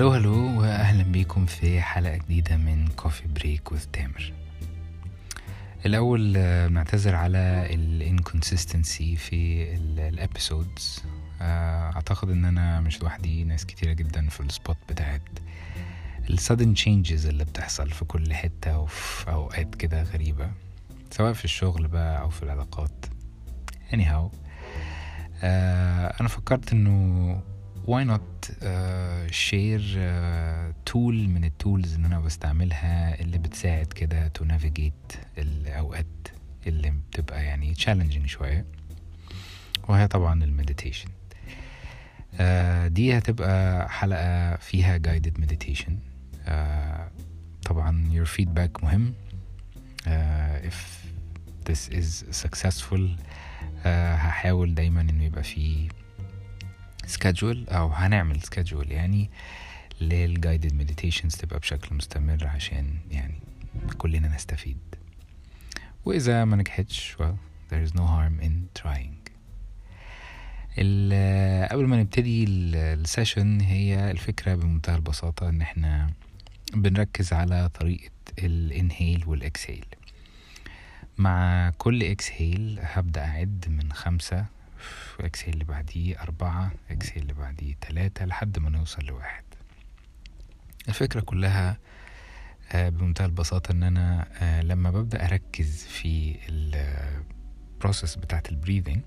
hello hello واهلا بيكم في حلقة جديدة من coffee break with تامر الأول آه، نعتذر على ال inconsistency في ال episodes أعتقد إن أنا مش لوحدي ناس كتيرة جدا في ال spot بتاعت ال sudden changes اللي بتحصل في كل حتة وفي أوقات كده غريبة سواء في الشغل بقى أو في العلاقات. Anyhow آه أنا فكرت إنه why not uh, share uh, tool من التولز اللي أنا بستعملها اللي بتساعد كده to navigate الأوقات اللي بتبقى يعني challenging شوية. وهي طبعا المديتيشن uh, دي هتبقى حلقة فيها guided meditation. Uh, طبعا your feedback مهم. Uh, if this is successful uh, هحاول دايما إنه يبقى فيه schedule أو هنعمل schedule يعني لل guided meditations تبقى بشكل مستمر عشان يعني كلنا نستفيد. وإذا ما نجحتش well there is no harm in trying. قبل ما نبتدي ال- ال session هي الفكرة بمنتهى البساطة إن إحنا بنركز على طريقة ال inhale وال exhale مع كل exhale هبدأ أعد من خمسة exhale اللي بعديه أربعة exhale اللي بعديه تلاتة لحد ما نوصل لواحد. الفكرة كلها آه، بمنتهى البساطة إن أنا آه، لما ببدأ أركز في ال process بتاعت ال breathing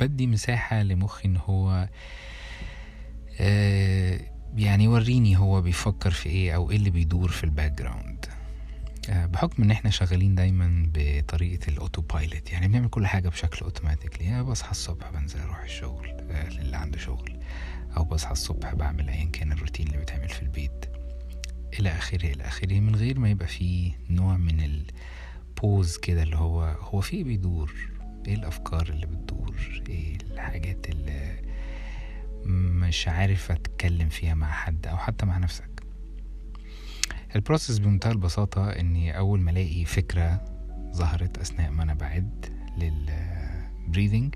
بدي مساحة لمخي إن هو آه، يعني يوريني هو بيفكر في إيه أو إيه اللي بيدور في ال background بحكم إن إحنا شغالين دايما بطريقة ال autopilot يعني بنعمل كل حاجة بشكل automatically. يعني بصحى الصبح بنزل أروح الشغل آه، اللي عنده شغل أو بصحى الصبح بعمل ايا كان الروتين اللي بيتعمل في البيت. إلى آخره إلى آخره من غير ما يبقى فيه نوع من ال pause كده اللي هو هو في إيه بيدور؟ إيه الأفكار اللي بتدور؟ إيه الحاجات اللي مش عارف أتكلم فيها مع حد أو حتى مع نفسك؟ ال process بمنتهى البساطة إني أول ما ألاقي فكرة ظهرت أثناء ما أنا بعد لل breathing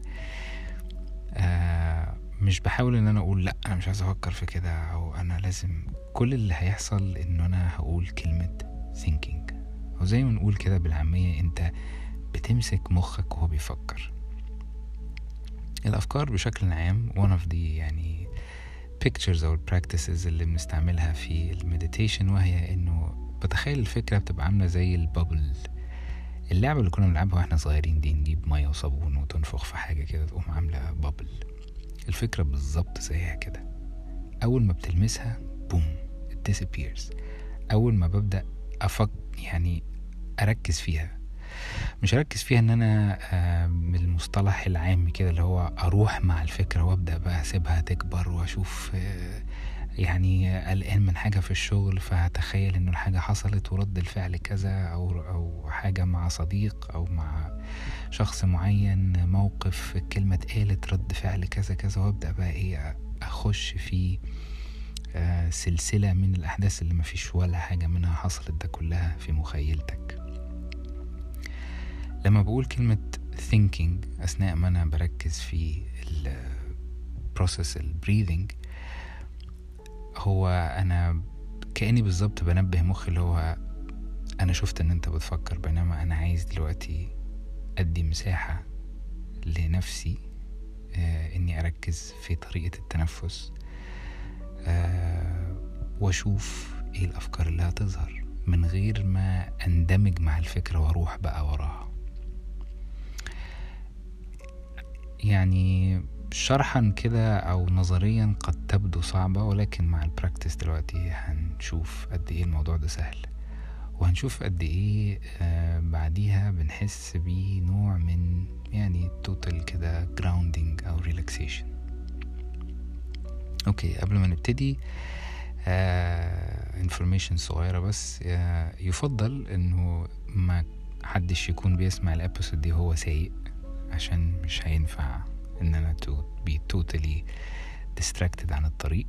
آه مش بحاول إن أنا أقول لأ أنا مش عايز أفكر في كده أو أنا لازم كل اللي هيحصل ان أنا هقول كلمة thinking. أو زي ما نقول كده بالعامية أنت بتمسك مخك وهو بيفكر. الأفكار بشكل عام one of the يعني pictures أو practices اللي بنستعملها في المديتيشن وهي إنه بتخيل الفكرة بتبقى عاملة زي البابل. اللعبة اللي كنا بنلعبها وإحنا صغيرين دي نجيب مية وصابون وتنفخ في حاجة كده تقوم عاملة بابل. الفكرة بالظبط زيها كده. أول ما بتلمسها بوم it disappears. أول ما ببدأ أفك يعني أركز فيها. مش أركز فيها إن أنا آه، من المصطلح العام كده اللي هو أروح مع الفكرة وأبدأ بقى أسيبها تكبر وأشوف آه، يعني قلقان من حاجة في الشغل فهتخيل إنه الحاجة حصلت ورد الفعل كذا أو أو حاجة مع صديق أو مع شخص معين موقف الكلمة اتقالت رد فعل كذا كذا وأبدأ بقى إيه أخش في آه، سلسلة من الأحداث اللي مفيش ولا حاجة منها حصلت ده كلها في مخيلتك. لما بقول كلمة thinking أثناء ما أنا بركز في ال process ال breathing هو أنا كأني بالظبط بنبه مخي اللي هو أنا شفت إن أنت بتفكر بينما أنا عايز دلوقتي أدي مساحة لنفسي آه إني أركز في طريقة التنفس آه وأشوف إيه الأفكار اللي هتظهر من غير ما أندمج مع الفكرة وأروح بقى وراها. يعني شرحا كده أو نظريا قد تبدو صعبة ولكن مع البراكتس دلوقتي هنشوف قد إيه الموضوع ده سهل. وهنشوف قد إيه آه بعديها بنحس بنوع من يعني total كده grounding أو relaxation okay قبل ما نبتدي information صغيرة بس آه يفضل إنه ما حدش يكون بيسمع ال episode دي هو سايق. عشان مش هينفع إن أنا to be totally distracted عن الطريق.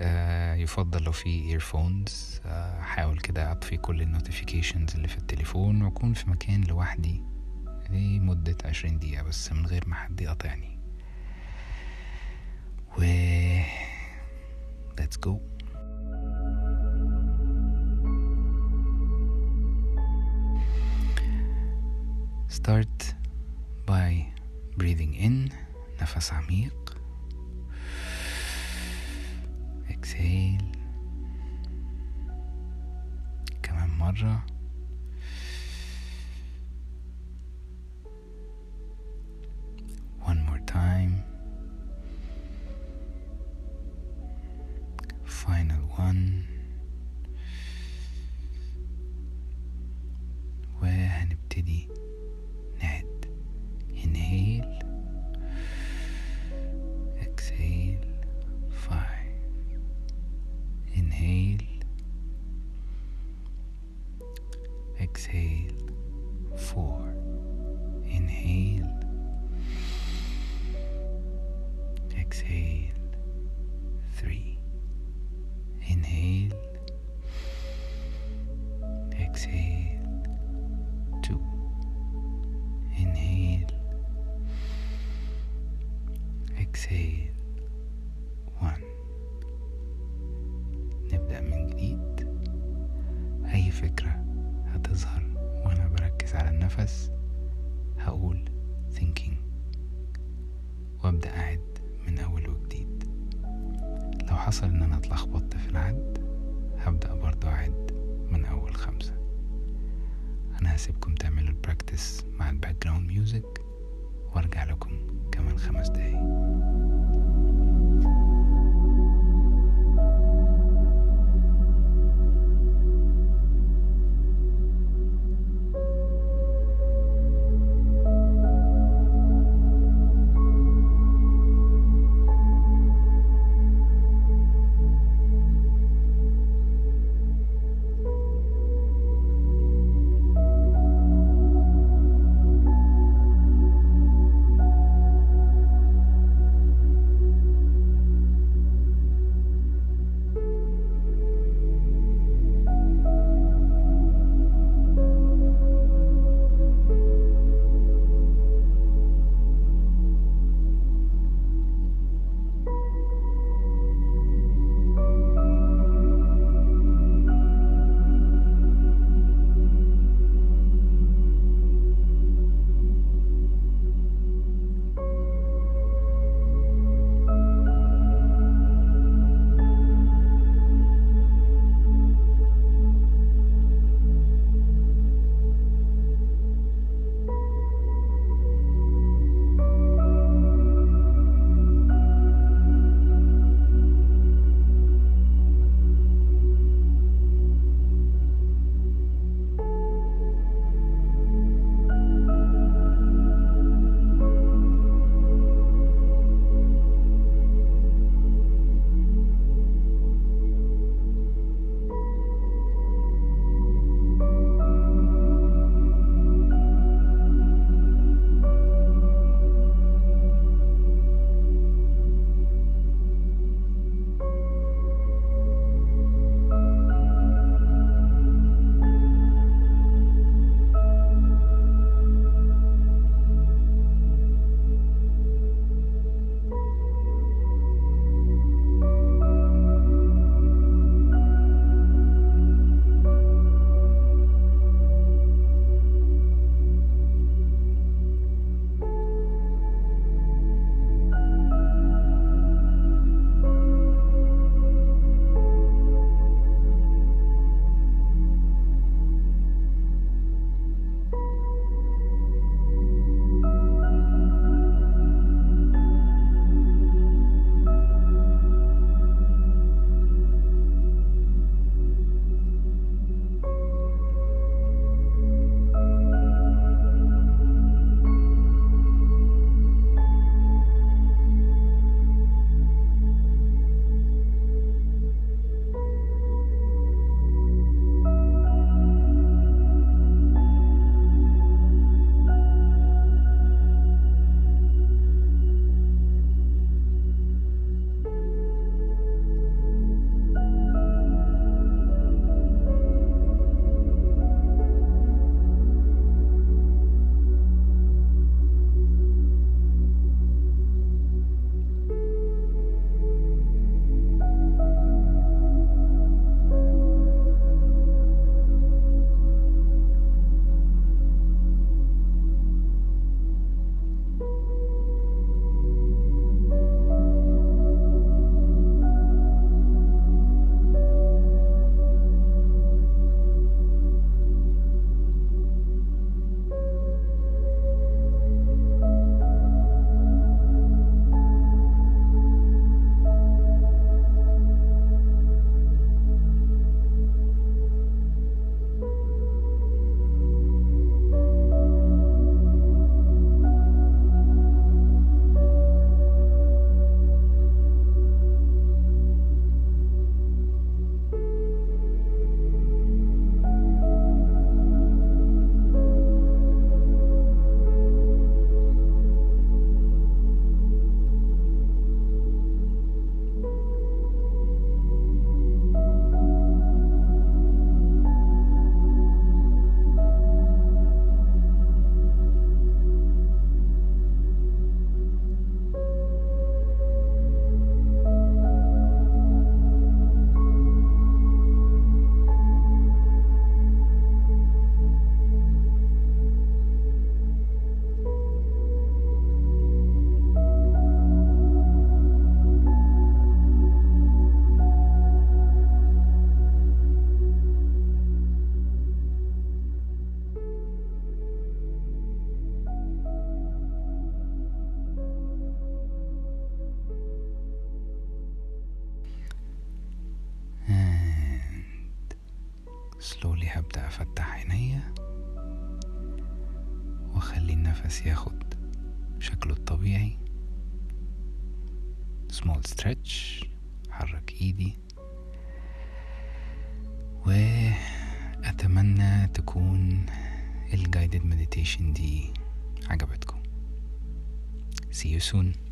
آه يفضل لو في earphones آه، أحاول حاول كده أطفي كل ال notifications اللي في التليفون وأكون في مكان لوحدي لمدة عشرين دقيقة بس من غير ما حد يقاطعني. و let's go. Start breathing in نفس عميق exhale. كمان مرة one more time. Final one. Exhale. Four. Inhale. Exhale. Three. Inhale. هبدأ أفتح عينيا وأخلي النفس ياخد شكله الطبيعي. Small stretch حرك إيدي. وأتمنى تكون الجايدد مديتيشن دي عجبتكم. See you soon.